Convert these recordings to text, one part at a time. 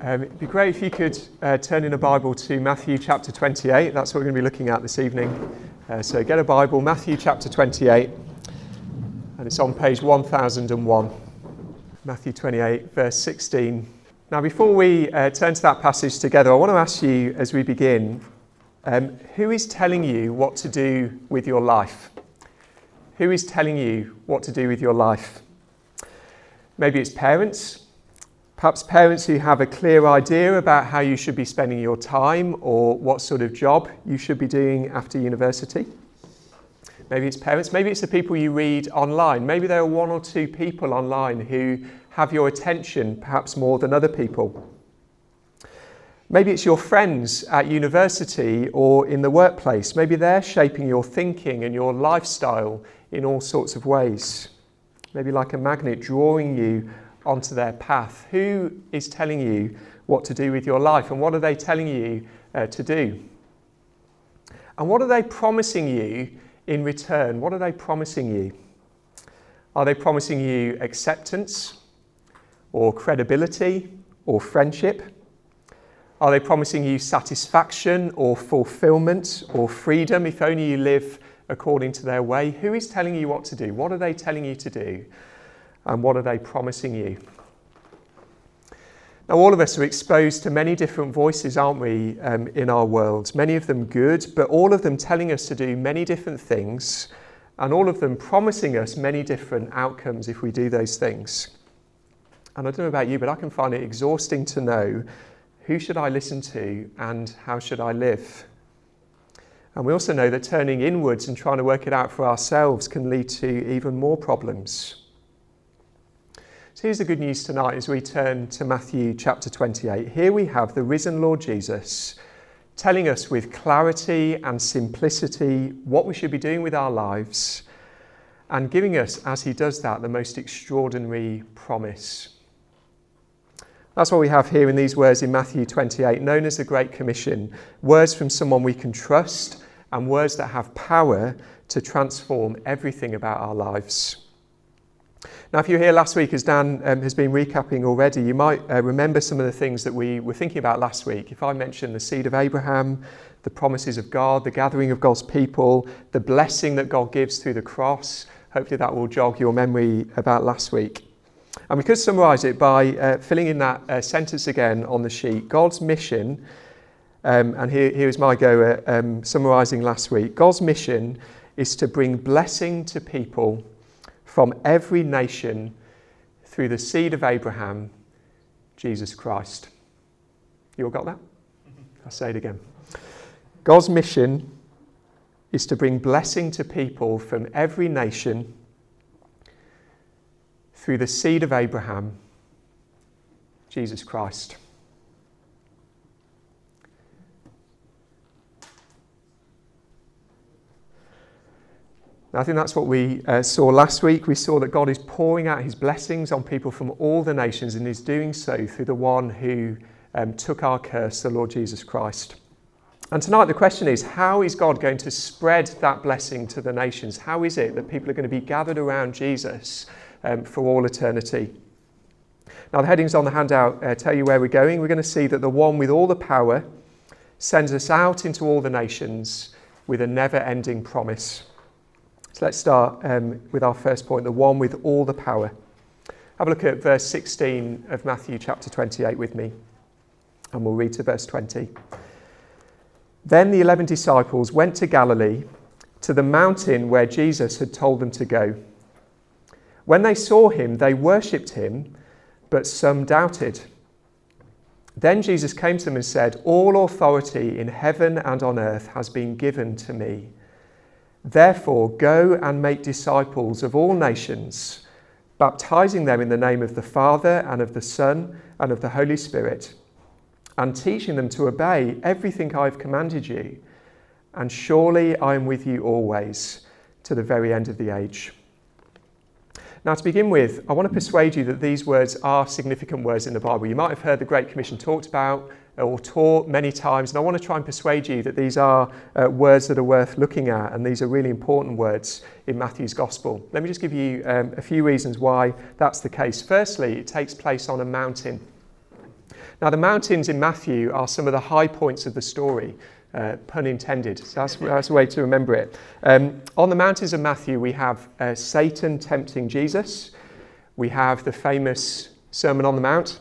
Um, it'd be great if you could uh, turn in a Bible to Matthew chapter 28. That's what we're going to be looking at this evening. Uh, so get a Bible, Matthew chapter 28, and it's on page 1001. Matthew 28, verse 16. Now, before we uh, turn to that passage together, I want to ask you as we begin um, who is telling you what to do with your life? Who is telling you what to do with your life? Maybe it's parents Perhaps parents who have a clear idea about how you should be spending your time or what sort of job you should be doing after university. Maybe it's parents, maybe it's the people you read online. Maybe there are one or two people online who have your attention perhaps more than other people. Maybe it's your friends at university or in the workplace. Maybe they're shaping your thinking and your lifestyle in all sorts of ways. Maybe like a magnet drawing you onto their path? Who is telling you what to do with your life? And what are they telling you uh, to do? And what are they promising you in return? What are they promising you? Are they promising you acceptance or credibility or friendship? Are they promising you satisfaction or fulfillment or freedom if only you live according to their way? Who is telling you what to do? What are they telling you to do? And what are they promising you? Now, all of us are exposed to many different voices, aren't we, um, in our world? Many of them good, but all of them telling us to do many different things, and all of them promising us many different outcomes if we do those things. And I don't know about you, but I can find it exhausting to know who should I listen to and how should I live. And we also know that turning inwards and trying to work it out for ourselves can lead to even more problems. So here's the good news tonight as we turn to Matthew chapter 28. Here we have the risen Lord Jesus telling us with clarity and simplicity what we should be doing with our lives and giving us, as he does that, the most extraordinary promise. That's what we have here in these words in Matthew 28, known as the Great Commission. Words from someone we can trust and words that have power to transform everything about our lives. Now, if you were here last week, as Dan um, has been recapping already, you might uh, remember some of the things that we were thinking about last week. If I mentioned the seed of Abraham, the promises of God, the gathering of God's people, the blessing that God gives through the cross, hopefully that will jog your memory about last week. And we could summarise it by uh, filling in that uh, sentence again on the sheet. God's mission, um, and here, here's my go at um, summarising last week God's mission is to bring blessing to people from every nation through the seed of Abraham, Jesus Christ. You all got that? I'll say it again. God's mission is to bring blessing to people from every nation through the seed of Abraham, Jesus Christ. I think that's what we uh, saw last week. We saw that God is pouring out his blessings on people from all the nations and is doing so through the one who um, took our curse, the Lord Jesus Christ. And tonight the question is how is God going to spread that blessing to the nations? How is it that people are going to be gathered around Jesus um, for all eternity? Now, the headings on the handout uh, tell you where we're going. We're going to see that the one with all the power sends us out into all the nations with a never ending promise. So let's start um, with our first point the one with all the power. Have a look at verse 16 of Matthew chapter 28 with me, and we'll read to verse 20. Then the eleven disciples went to Galilee, to the mountain where Jesus had told them to go. When they saw him, they worshipped him, but some doubted. Then Jesus came to them and said, All authority in heaven and on earth has been given to me. Therefore, go and make disciples of all nations, baptizing them in the name of the Father and of the Son and of the Holy Spirit, and teaching them to obey everything I have commanded you. And surely I am with you always to the very end of the age. Now, to begin with, I want to persuade you that these words are significant words in the Bible. You might have heard the Great Commission talked about or taught many times. And I want to try and persuade you that these are uh, words that are worth looking at, and these are really important words in Matthew's Gospel. Let me just give you um, a few reasons why that's the case. Firstly, it takes place on a mountain. Now, the mountains in Matthew are some of the high points of the story, uh, pun intended. So that's, that's a way to remember it. Um, on the mountains of Matthew, we have uh, Satan tempting Jesus, we have the famous Sermon on the Mount,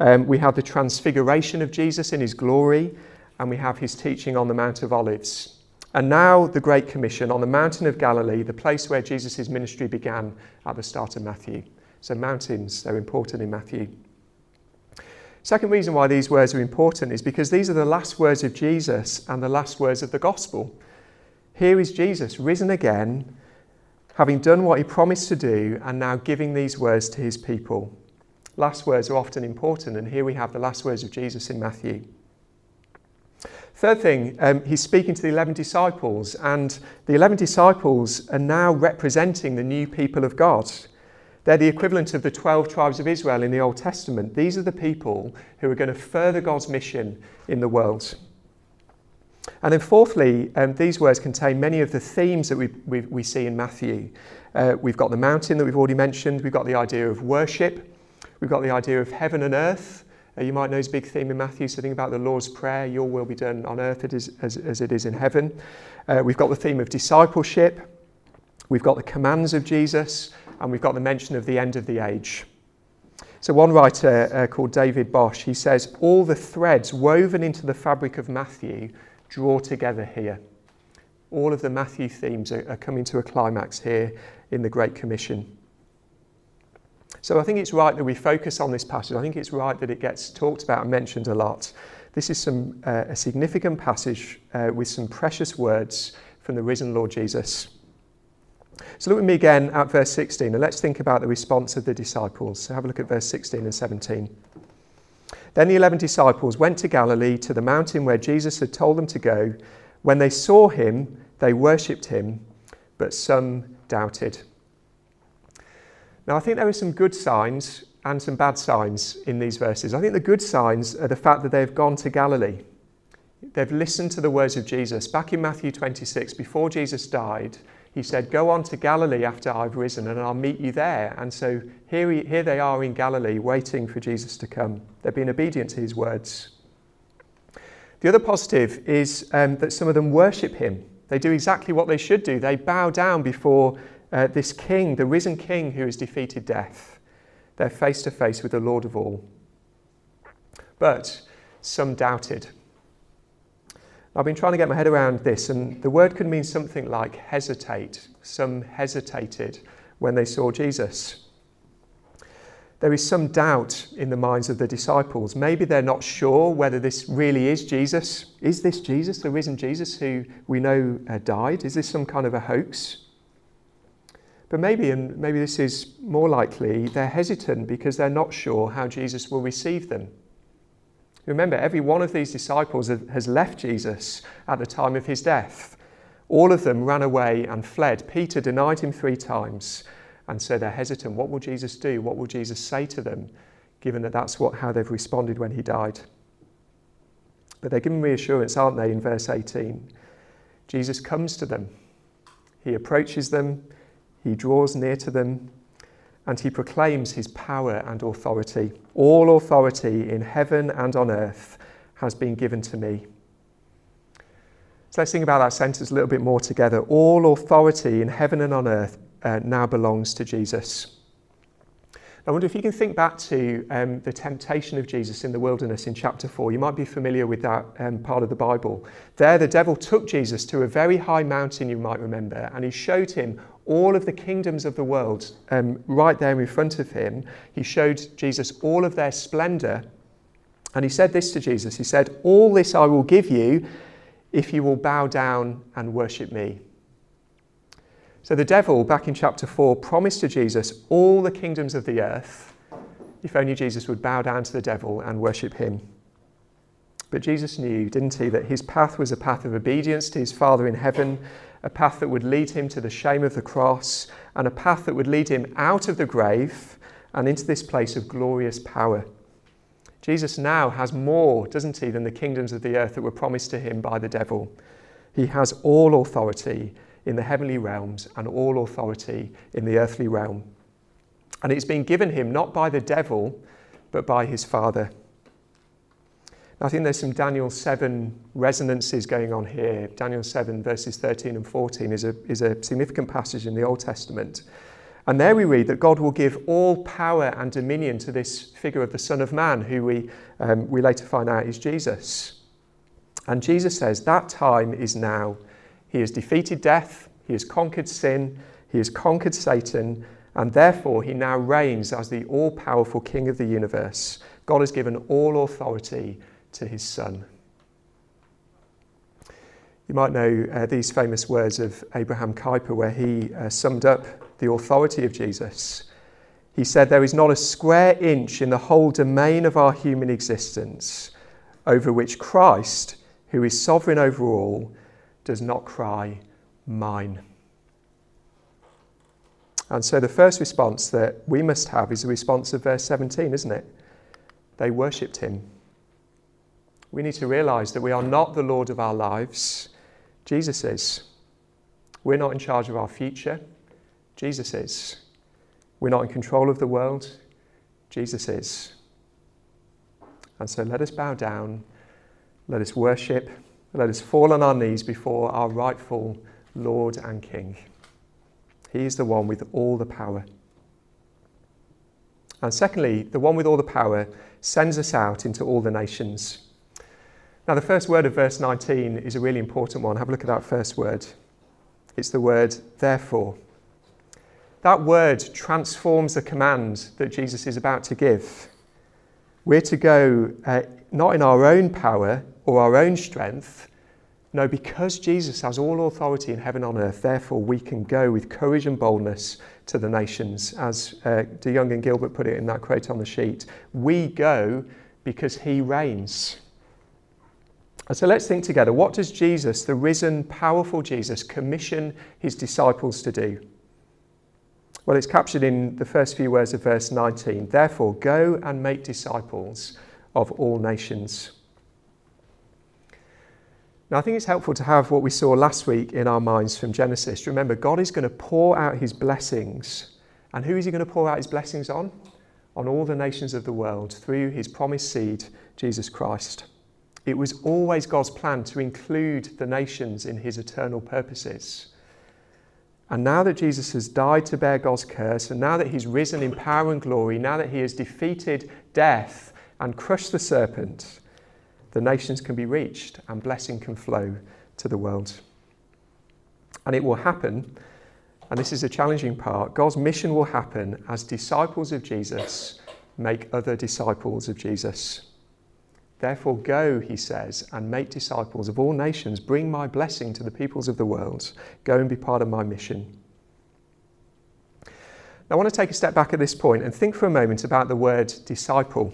um, we have the transfiguration of Jesus in his glory, and we have his teaching on the Mount of Olives. And now the Great Commission on the mountain of Galilee, the place where Jesus' ministry began at the start of Matthew. So, mountains, they're important in Matthew. Second reason why these words are important is because these are the last words of Jesus and the last words of the gospel. Here is Jesus, risen again, having done what he promised to do, and now giving these words to his people. Last words are often important, and here we have the last words of Jesus in Matthew. Third thing, um, he's speaking to the 11 disciples, and the 11 disciples are now representing the new people of God. They're the equivalent of the 12 tribes of Israel in the Old Testament. These are the people who are going to further God's mission in the world. And then, fourthly, um, these words contain many of the themes that we, we, we see in Matthew. Uh, we've got the mountain that we've already mentioned, we've got the idea of worship, we've got the idea of heaven and earth, uh, you might know his big theme in Matthew, so think about the Lord's Prayer, your will be done on earth as, as, as it is in heaven. Uh, we've got the theme of discipleship, we've got the commands of Jesus, and we've got the mention of the end of the age. So, one writer uh, called David Bosch, he says, All the threads woven into the fabric of Matthew draw together here. All of the Matthew themes are, are coming to a climax here in the Great Commission. So I think it's right that we focus on this passage. I think it's right that it gets talked about and mentioned a lot. This is some, uh, a significant passage uh, with some precious words from the risen Lord Jesus. So look with me again at verse 16 and let's think about the response of the disciples. So have a look at verse 16 and 17. Then the eleven disciples went to Galilee to the mountain where Jesus had told them to go. When they saw him, they worshipped him, but some doubted. Now, I think there are some good signs and some bad signs in these verses. I think the good signs are the fact that they've gone to Galilee. They've listened to the words of Jesus. Back in Matthew 26, before Jesus died, he said, Go on to Galilee after I've risen, and I'll meet you there. And so here, he, here they are in Galilee, waiting for Jesus to come. They've been obedient to his words. The other positive is um, that some of them worship him. They do exactly what they should do. They bow down before uh, this king, the risen king who has defeated death. They're face to face with the Lord of all. But some doubted. I've been trying to get my head around this, and the word could mean something like hesitate. Some hesitated when they saw Jesus. There is some doubt in the minds of the disciples. Maybe they're not sure whether this really is Jesus. Is this Jesus, the risen Jesus who we know uh, died? Is this some kind of a hoax? But maybe, and maybe this is more likely, they're hesitant because they're not sure how Jesus will receive them. Remember, every one of these disciples has left Jesus at the time of his death. All of them ran away and fled. Peter denied him three times, and so they're hesitant. What will Jesus do? What will Jesus say to them, given that that's what, how they've responded when he died? But they're given reassurance, aren't they, in verse 18? Jesus comes to them, he approaches them, he draws near to them and he proclaims his power and authority. All authority in heaven and on earth has been given to me. So let's think about that sentence a little bit more together. All authority in heaven and on earth uh, now belongs to Jesus. I wonder if you can think back to um, the temptation of Jesus in the wilderness in chapter 4. You might be familiar with that um, part of the Bible. There, the devil took Jesus to a very high mountain, you might remember, and he showed him all of the kingdoms of the world um, right there in front of him. He showed Jesus all of their splendor. And he said this to Jesus He said, All this I will give you if you will bow down and worship me. So the devil, back in chapter 4, promised to Jesus all the kingdoms of the earth if only Jesus would bow down to the devil and worship him. But Jesus knew, didn't he, that his path was a path of obedience to his Father in heaven, a path that would lead him to the shame of the cross, and a path that would lead him out of the grave and into this place of glorious power. Jesus now has more, doesn't he, than the kingdoms of the earth that were promised to him by the devil. He has all authority in the heavenly realms and all authority in the earthly realm. And it's been given him not by the devil, but by his Father. I think there's some Daniel 7 resonances going on here. Daniel 7, verses 13 and 14, is a, is a significant passage in the Old Testament. And there we read that God will give all power and dominion to this figure of the Son of Man, who we, um, we later find out is Jesus. And Jesus says, That time is now. He has defeated death, he has conquered sin, he has conquered Satan, and therefore he now reigns as the all powerful King of the universe. God has given all authority to his Son. You might know uh, these famous words of Abraham Kuyper, where he uh, summed up the authority of Jesus. He said, There is not a square inch in the whole domain of our human existence over which Christ, who is sovereign over all, does not cry, Mine. And so the first response that we must have is the response of verse 17, isn't it? They worshipped him. We need to realize that we are not the Lord of our lives, Jesus is. We're not in charge of our future, Jesus is. We're not in control of the world, Jesus is. And so let us bow down, let us worship, let us fall on our knees before our rightful Lord and King. He is the one with all the power. And secondly, the one with all the power sends us out into all the nations. Now, the first word of verse 19 is a really important one. Have a look at that first word. It's the word therefore. That word transforms the command that Jesus is about to give. We're to go uh, not in our own power or our own strength, no, because Jesus has all authority in heaven and on earth, therefore we can go with courage and boldness to the nations. As uh, DeYoung and Gilbert put it in that quote on the sheet, we go because he reigns. And so let's think together what does Jesus, the risen, powerful Jesus, commission his disciples to do? Well, it's captured in the first few words of verse 19. Therefore, go and make disciples of all nations. Now, I think it's helpful to have what we saw last week in our minds from Genesis. Remember, God is going to pour out his blessings. And who is he going to pour out his blessings on? On all the nations of the world through his promised seed, Jesus Christ. It was always God's plan to include the nations in his eternal purposes. And now that Jesus has died to bear God's curse, and now that he's risen in power and glory, now that he has defeated death and crushed the serpent, the nations can be reached and blessing can flow to the world. And it will happen, and this is a challenging part God's mission will happen as disciples of Jesus make other disciples of Jesus. Therefore, go, he says, and make disciples of all nations. Bring my blessing to the peoples of the world. Go and be part of my mission. Now, I want to take a step back at this point and think for a moment about the word disciple.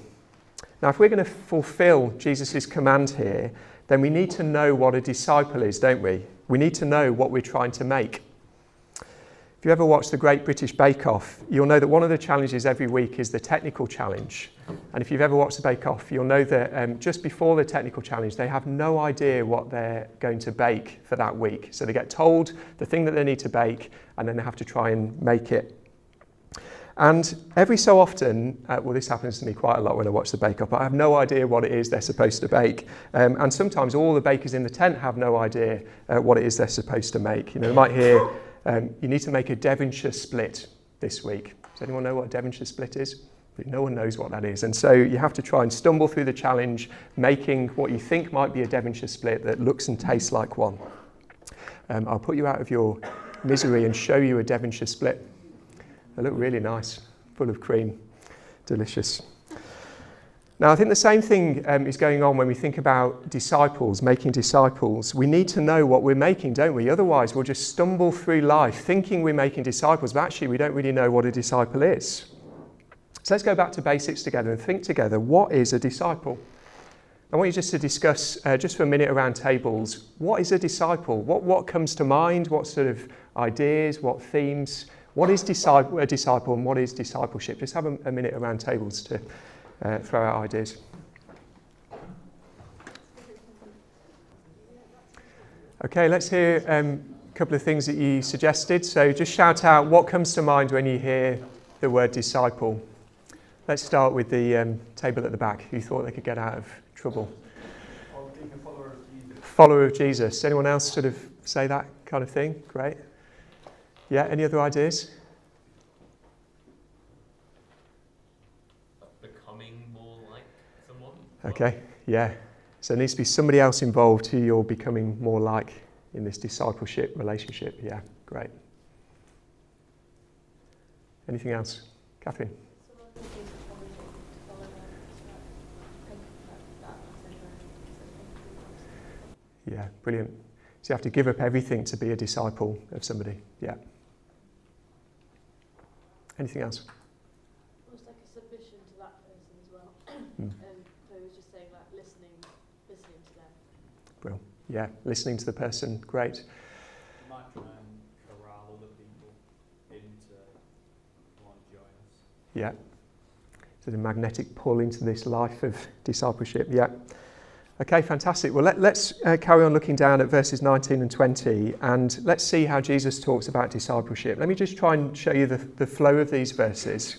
Now, if we're going to fulfill Jesus' command here, then we need to know what a disciple is, don't we? We need to know what we're trying to make. You ever watch the Great British Bake Off, you'll know that one of the challenges every week is the technical challenge. And if you've ever watched the Bake Off, you'll know that um, just before the technical challenge, they have no idea what they're going to bake for that week. So they get told the thing that they need to bake, and then they have to try and make it. And every so often, uh, well, this happens to me quite a lot when I watch the Bake Off, I have no idea what it is they're supposed to bake. Um, and sometimes all the bakers in the tent have no idea uh, what it is they're supposed to make. You know, they might hear um, you need to make a Devonshire split this week. Does anyone know what a Devonshire split is? No one knows what that is. And so you have to try and stumble through the challenge, making what you think might be a Devonshire split that looks and tastes like one. Um, I'll put you out of your misery and show you a Devonshire split. They look really nice, full of cream, delicious. Now, I think the same thing um, is going on when we think about disciples, making disciples. We need to know what we're making, don't we? Otherwise, we'll just stumble through life thinking we're making disciples, but actually, we don't really know what a disciple is. So let's go back to basics together and think together what is a disciple? I want you just to discuss, uh, just for a minute around tables, what is a disciple? What, what comes to mind? What sort of ideas? What themes? What is disciple, a disciple and what is discipleship? Just have a, a minute around tables to uh, throw out ideas. Okay, let's hear um, a couple of things that you suggested. So just shout out what comes to mind when you hear the word disciple. Let's start with the um, table at the back who thought they could get out of trouble. follower of Jesus. Follower of Jesus. Anyone else sort of say that kind of thing? Great. Yeah, any other ideas? Becoming more like someone. Okay, yeah. So there needs to be somebody else involved who you're becoming more like in this discipleship relationship. Yeah, great. Anything else? Catherine? Yeah, brilliant. So you have to give up everything to be a disciple of somebody. Yeah. Anything else? almost like a submission to that person as well. Mm. Um, so I was just saying like listening, listening to them. Brill. Yeah, listening to the person. Great. You might try and corral other people into want to join us. Yeah. So the magnetic pull into this life of discipleship. Yeah. Okay, fantastic. Well, let, us uh, carry on looking down at verses 19 and 20 and let's see how Jesus talks about discipleship. Let me just try and show you the, the flow of these verses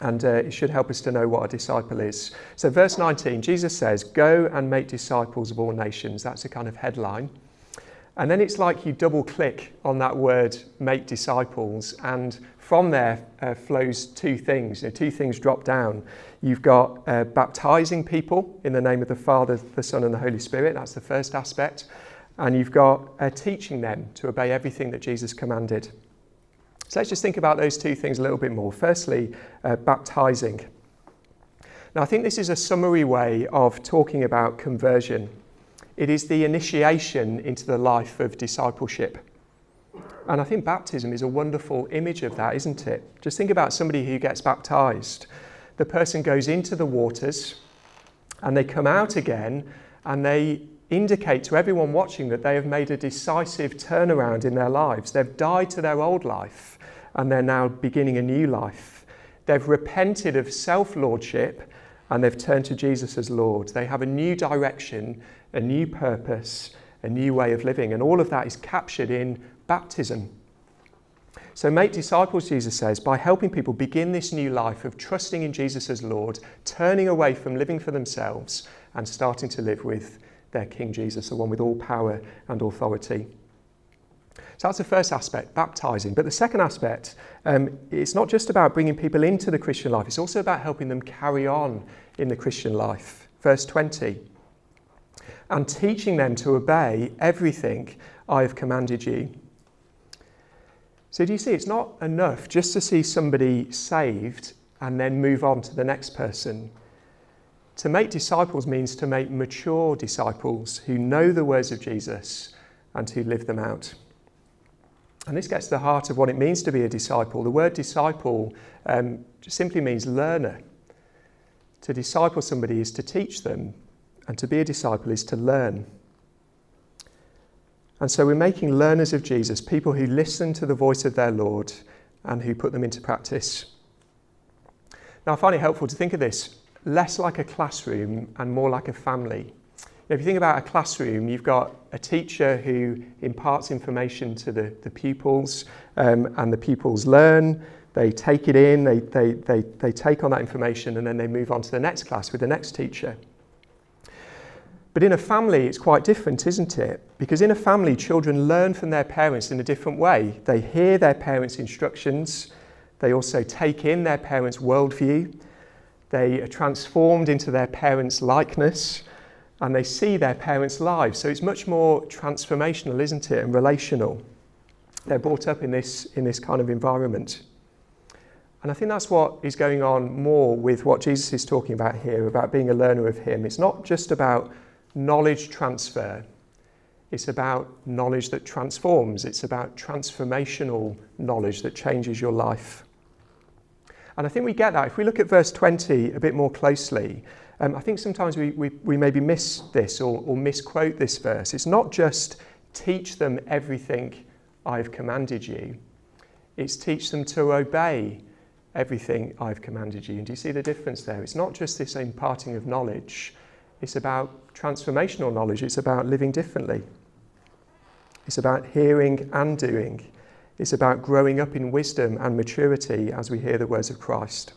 and uh, it should help us to know what a disciple is. So, verse 19, Jesus says, Go and make disciples of all nations. That's a kind of headline. And then it's like you double click on that word, make disciples, and from there uh, flows two things. You know, two things drop down. You've got uh, baptizing people in the name of the Father, the Son, and the Holy Spirit. That's the first aspect. And you've got uh, teaching them to obey everything that Jesus commanded. So let's just think about those two things a little bit more. Firstly, uh, baptizing. Now, I think this is a summary way of talking about conversion. It is the initiation into the life of discipleship. And I think baptism is a wonderful image of that, isn't it? Just think about somebody who gets baptized. The person goes into the waters and they come out again and they indicate to everyone watching that they have made a decisive turnaround in their lives. They've died to their old life and they're now beginning a new life. They've repented of self lordship and they've turned to Jesus as Lord. They have a new direction, a new purpose, a new way of living, and all of that is captured in baptism. So, make disciples, Jesus says, by helping people begin this new life of trusting in Jesus as Lord, turning away from living for themselves, and starting to live with their King Jesus, the one with all power and authority. So that's the first aspect, baptizing. But the second aspect, um, it's not just about bringing people into the Christian life, it's also about helping them carry on in the Christian life. Verse 20 and teaching them to obey everything I have commanded you. So, do you see, it's not enough just to see somebody saved and then move on to the next person. To make disciples means to make mature disciples who know the words of Jesus and who live them out. And this gets to the heart of what it means to be a disciple. The word disciple um, simply means learner. To disciple somebody is to teach them, and to be a disciple is to learn. And so we're making learners of Jesus, people who listen to the voice of their Lord and who put them into practice. Now, I find it helpful to think of this less like a classroom and more like a family. If you think about a classroom, you've got a teacher who imparts information to the, the pupils, um, and the pupils learn, they take it in, they, they, they, they take on that information, and then they move on to the next class with the next teacher. But in a family, it's quite different, isn't it? Because in a family, children learn from their parents in a different way. They hear their parents' instructions, they also take in their parents' worldview, they are transformed into their parents' likeness, and they see their parents' lives. So it's much more transformational, isn't it, and relational. They're brought up in this, in this kind of environment. And I think that's what is going on more with what Jesus is talking about here about being a learner of Him. It's not just about knowledge transfer, it's about knowledge that transforms, it's about transformational knowledge that changes your life. And I think we get that. If we look at verse 20 a bit more closely, um, I think sometimes we, we, we maybe miss this or, or misquote this verse. It's not just teach them everything I've commanded you, it's teach them to obey everything I've commanded you. And do you see the difference there? It's not just this imparting of knowledge, it's about transformational knowledge, it's about living differently. It's about hearing and doing. It's about growing up in wisdom and maturity as we hear the words of Christ.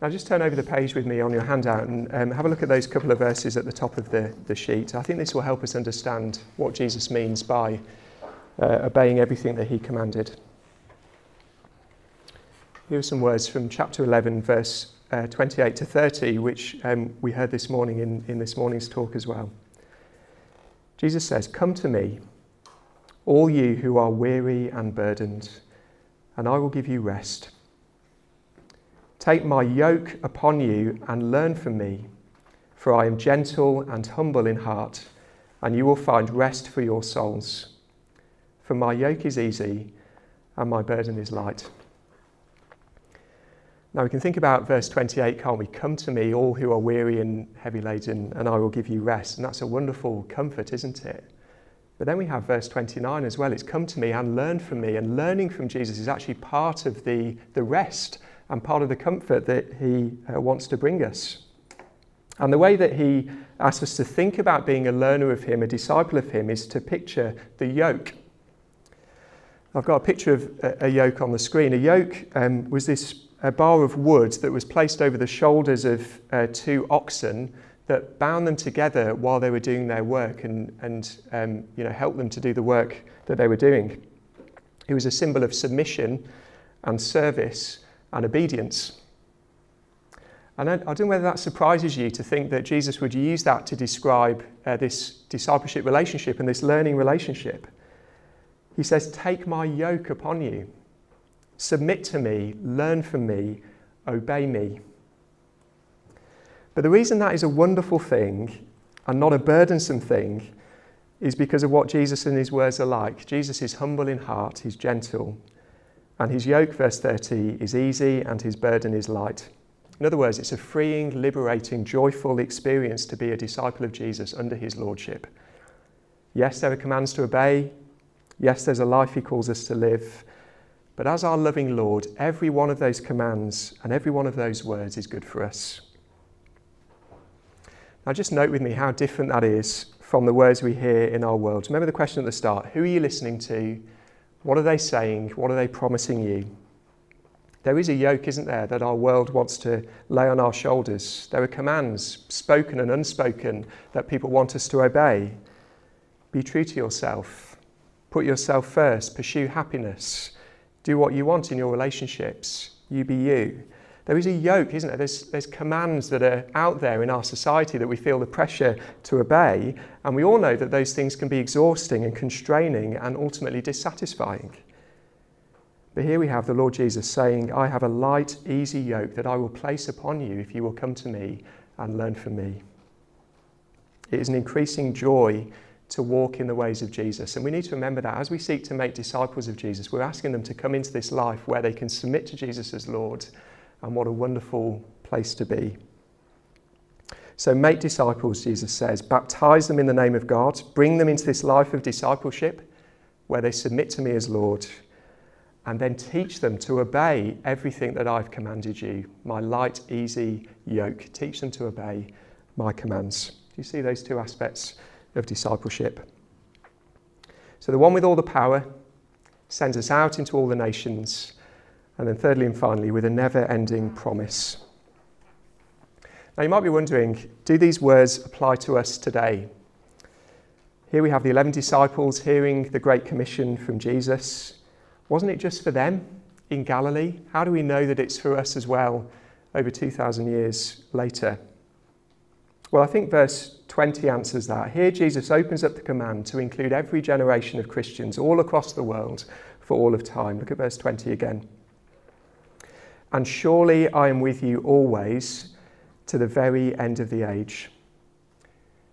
Now, just turn over the page with me on your handout and um, have a look at those couple of verses at the top of the, the sheet. I think this will help us understand what Jesus means by uh, obeying everything that he commanded. Here are some words from chapter 11, verse uh, 28 to 30, which um, we heard this morning in, in this morning's talk as well. Jesus says, Come to me, all you who are weary and burdened, and I will give you rest. Take my yoke upon you and learn from me, for I am gentle and humble in heart, and you will find rest for your souls. For my yoke is easy and my burden is light. Now we can think about verse 28, can't we? Come to me, all who are weary and heavy laden, and I will give you rest. And that's a wonderful comfort, isn't it? But then we have verse 29 as well. It's come to me and learn from me. And learning from Jesus is actually part of the, the rest and part of the comfort that he uh, wants to bring us. And the way that he asks us to think about being a learner of him, a disciple of him, is to picture the yoke. I've got a picture of a, yoke on the screen. A yoke um, was this a bar of wood that was placed over the shoulders of uh, two oxen that bound them together while they were doing their work and, and um, you know, helped them to do the work that they were doing. It was a symbol of submission and service and obedience. And I, I don't know whether that surprises you to think that Jesus would use that to describe uh, this discipleship relationship and this learning relationship. He says, Take my yoke upon you, submit to me, learn from me, obey me. But the reason that is a wonderful thing and not a burdensome thing is because of what Jesus and his words are like. Jesus is humble in heart, he's gentle, and his yoke, verse 30, is easy and his burden is light. In other words, it's a freeing, liberating, joyful experience to be a disciple of Jesus under his lordship. Yes, there are commands to obey. Yes, there's a life he calls us to live. But as our loving Lord, every one of those commands and every one of those words is good for us. Now, just note with me how different that is from the words we hear in our world. Remember the question at the start who are you listening to? What are they saying? What are they promising you? There is a yoke, isn't there, that our world wants to lay on our shoulders. There are commands, spoken and unspoken, that people want us to obey. Be true to yourself. Put yourself first. Pursue happiness. Do what you want in your relationships. You be you. There is a yoke, isn't there? There's, there's commands that are out there in our society that we feel the pressure to obey, and we all know that those things can be exhausting and constraining and ultimately dissatisfying. But here we have the Lord Jesus saying, I have a light, easy yoke that I will place upon you if you will come to me and learn from me. It is an increasing joy to walk in the ways of Jesus. And we need to remember that as we seek to make disciples of Jesus, we're asking them to come into this life where they can submit to Jesus as Lord and what a wonderful place to be. So, make disciples, Jesus says, baptize them in the name of God, bring them into this life of discipleship where they submit to me as Lord, and then teach them to obey everything that I've commanded you my light, easy yoke. Teach them to obey my commands. Do you see those two aspects of discipleship? So, the one with all the power sends us out into all the nations and then, thirdly and finally, with a never ending promise. Now, you might be wondering do these words apply to us today? Here we have the 11 disciples hearing the Great Commission from Jesus. Wasn't it just for them in Galilee? How do we know that it's for us as well over 2,000 years later? Well, I think verse 20 answers that. Here, Jesus opens up the command to include every generation of Christians all across the world for all of time. Look at verse 20 again. And surely I am with you always to the very end of the age.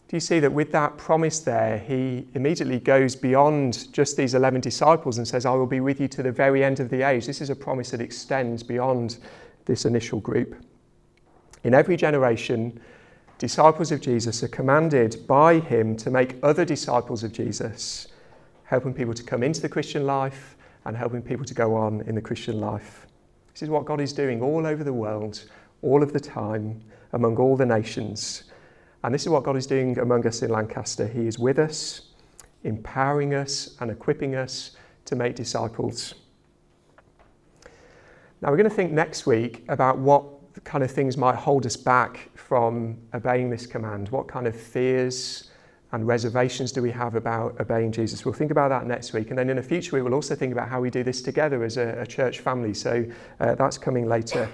Do you see that with that promise there, he immediately goes beyond just these 11 disciples and says, I will be with you to the very end of the age. This is a promise that extends beyond this initial group. In every generation, disciples of Jesus are commanded by him to make other disciples of Jesus, helping people to come into the Christian life and helping people to go on in the Christian life. This is what God is doing all over the world, all of the time, among all the nations. And this is what God is doing among us in Lancaster. He is with us, empowering us and equipping us to make disciples. Now, we're going to think next week about what kind of things might hold us back from obeying this command? What kind of fears and reservations do we have about obeying Jesus? We'll think about that next week. And then in the future, we will also think about how we do this together as a, a church family. So uh, that's coming later.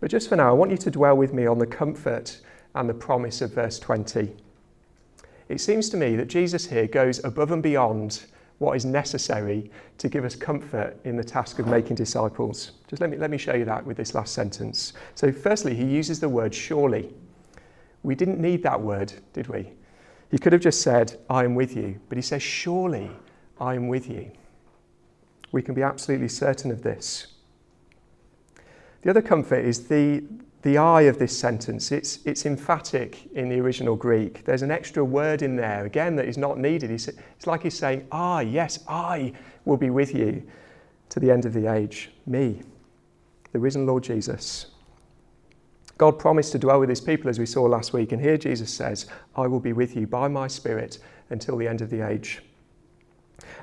But just for now, I want you to dwell with me on the comfort and the promise of verse 20. It seems to me that Jesus here goes above and beyond what is necessary to give us comfort in the task of making disciples. Just let me, let me show you that with this last sentence. So, firstly, he uses the word surely. We didn't need that word, did we? He could have just said, I am with you, but he says, Surely I am with you. We can be absolutely certain of this. The other comfort is the, the I of this sentence. It's, it's emphatic in the original Greek. There's an extra word in there, again, that is not needed. It's, it's like he's saying, I, yes, I will be with you to the end of the age. Me, the risen Lord Jesus. God promised to dwell with his people, as we saw last week. And here Jesus says, I will be with you by my Spirit until the end of the age.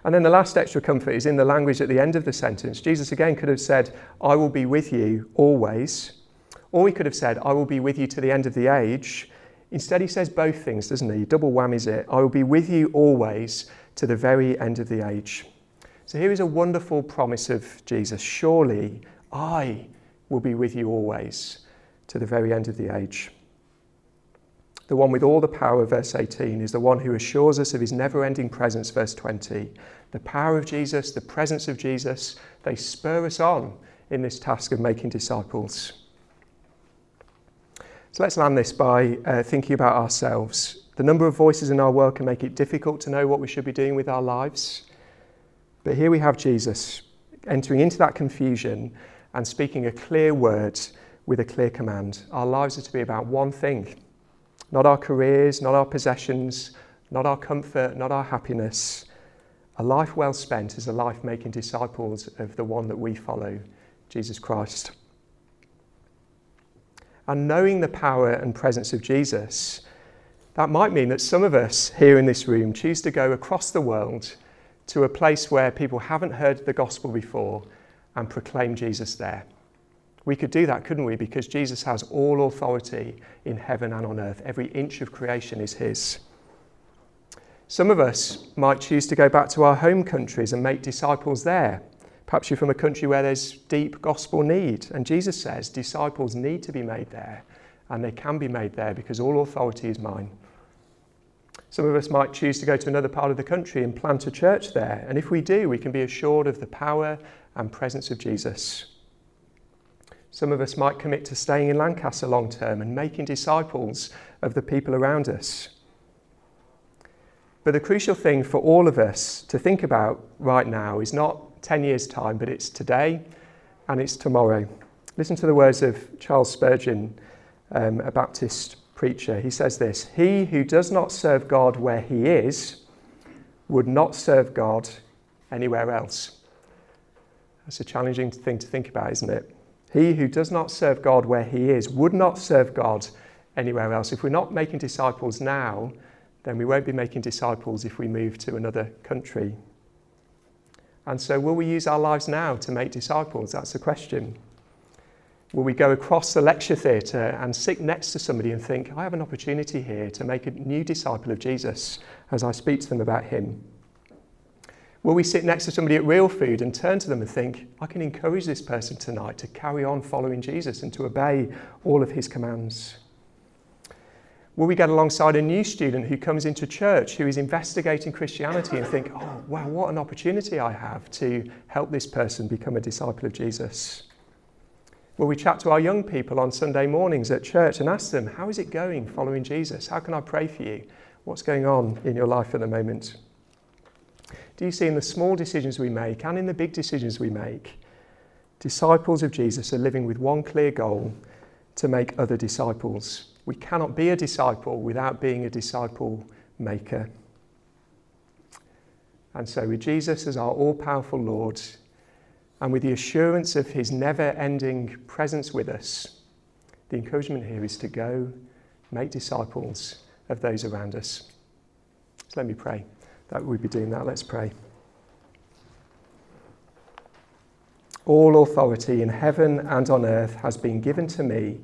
And then the last extra comfort is in the language at the end of the sentence. Jesus again could have said, I will be with you always. Or he could have said, I will be with you to the end of the age. Instead, he says both things, doesn't he? Double whammies it. I will be with you always to the very end of the age. So here is a wonderful promise of Jesus. Surely I will be with you always to the very end of the age. The one with all the power, verse 18, is the one who assures us of his never ending presence, verse 20. The power of Jesus, the presence of Jesus, they spur us on in this task of making disciples. So let's land this by uh, thinking about ourselves. The number of voices in our world can make it difficult to know what we should be doing with our lives. But here we have Jesus entering into that confusion and speaking a clear word with a clear command. Our lives are to be about one thing not our careers, not our possessions, not our comfort, not our happiness. A life well spent is a life making disciples of the one that we follow, Jesus Christ. And knowing the power and presence of Jesus, that might mean that some of us here in this room choose to go across the world to a place where people haven't heard the gospel before and proclaim Jesus there. We could do that, couldn't we? Because Jesus has all authority in heaven and on earth. Every inch of creation is His. Some of us might choose to go back to our home countries and make disciples there. Perhaps you're from a country where there's deep gospel need. And Jesus says disciples need to be made there, and they can be made there because all authority is mine. Some of us might choose to go to another part of the country and plant a church there. And if we do, we can be assured of the power and presence of Jesus. Some of us might commit to staying in Lancaster long term and making disciples of the people around us. But the crucial thing for all of us to think about right now is not 10 years' time, but it's today and it's tomorrow. Listen to the words of Charles Spurgeon, um, a Baptist preacher. He says this He who does not serve God where he is would not serve God anywhere else. That's a challenging thing to think about, isn't it? He who does not serve God where he is would not serve God anywhere else. If we're not making disciples now, then we won't be making disciples if we move to another country. And so, will we use our lives now to make disciples? That's the question. Will we go across the lecture theatre and sit next to somebody and think, I have an opportunity here to make a new disciple of Jesus as I speak to them about him? Will we sit next to somebody at Real Food and turn to them and think, I can encourage this person tonight to carry on following Jesus and to obey all of his commands? Will we get alongside a new student who comes into church who is investigating Christianity and think, oh, wow, what an opportunity I have to help this person become a disciple of Jesus? Will we chat to our young people on Sunday mornings at church and ask them, how is it going following Jesus? How can I pray for you? What's going on in your life at the moment? Do you see in the small decisions we make and in the big decisions we make, disciples of Jesus are living with one clear goal to make other disciples? We cannot be a disciple without being a disciple maker. And so, with Jesus as our all powerful Lord, and with the assurance of his never ending presence with us, the encouragement here is to go make disciples of those around us. So let me pray that we'd be doing that. Let's pray. All authority in heaven and on earth has been given to me.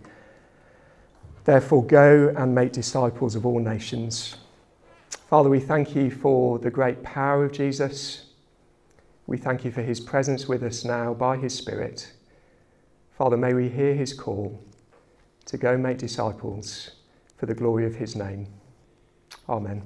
Therefore, go and make disciples of all nations. Father, we thank you for the great power of Jesus. We thank you for his presence with us now by his Spirit. Father, may we hear his call to go make disciples for the glory of his name. Amen.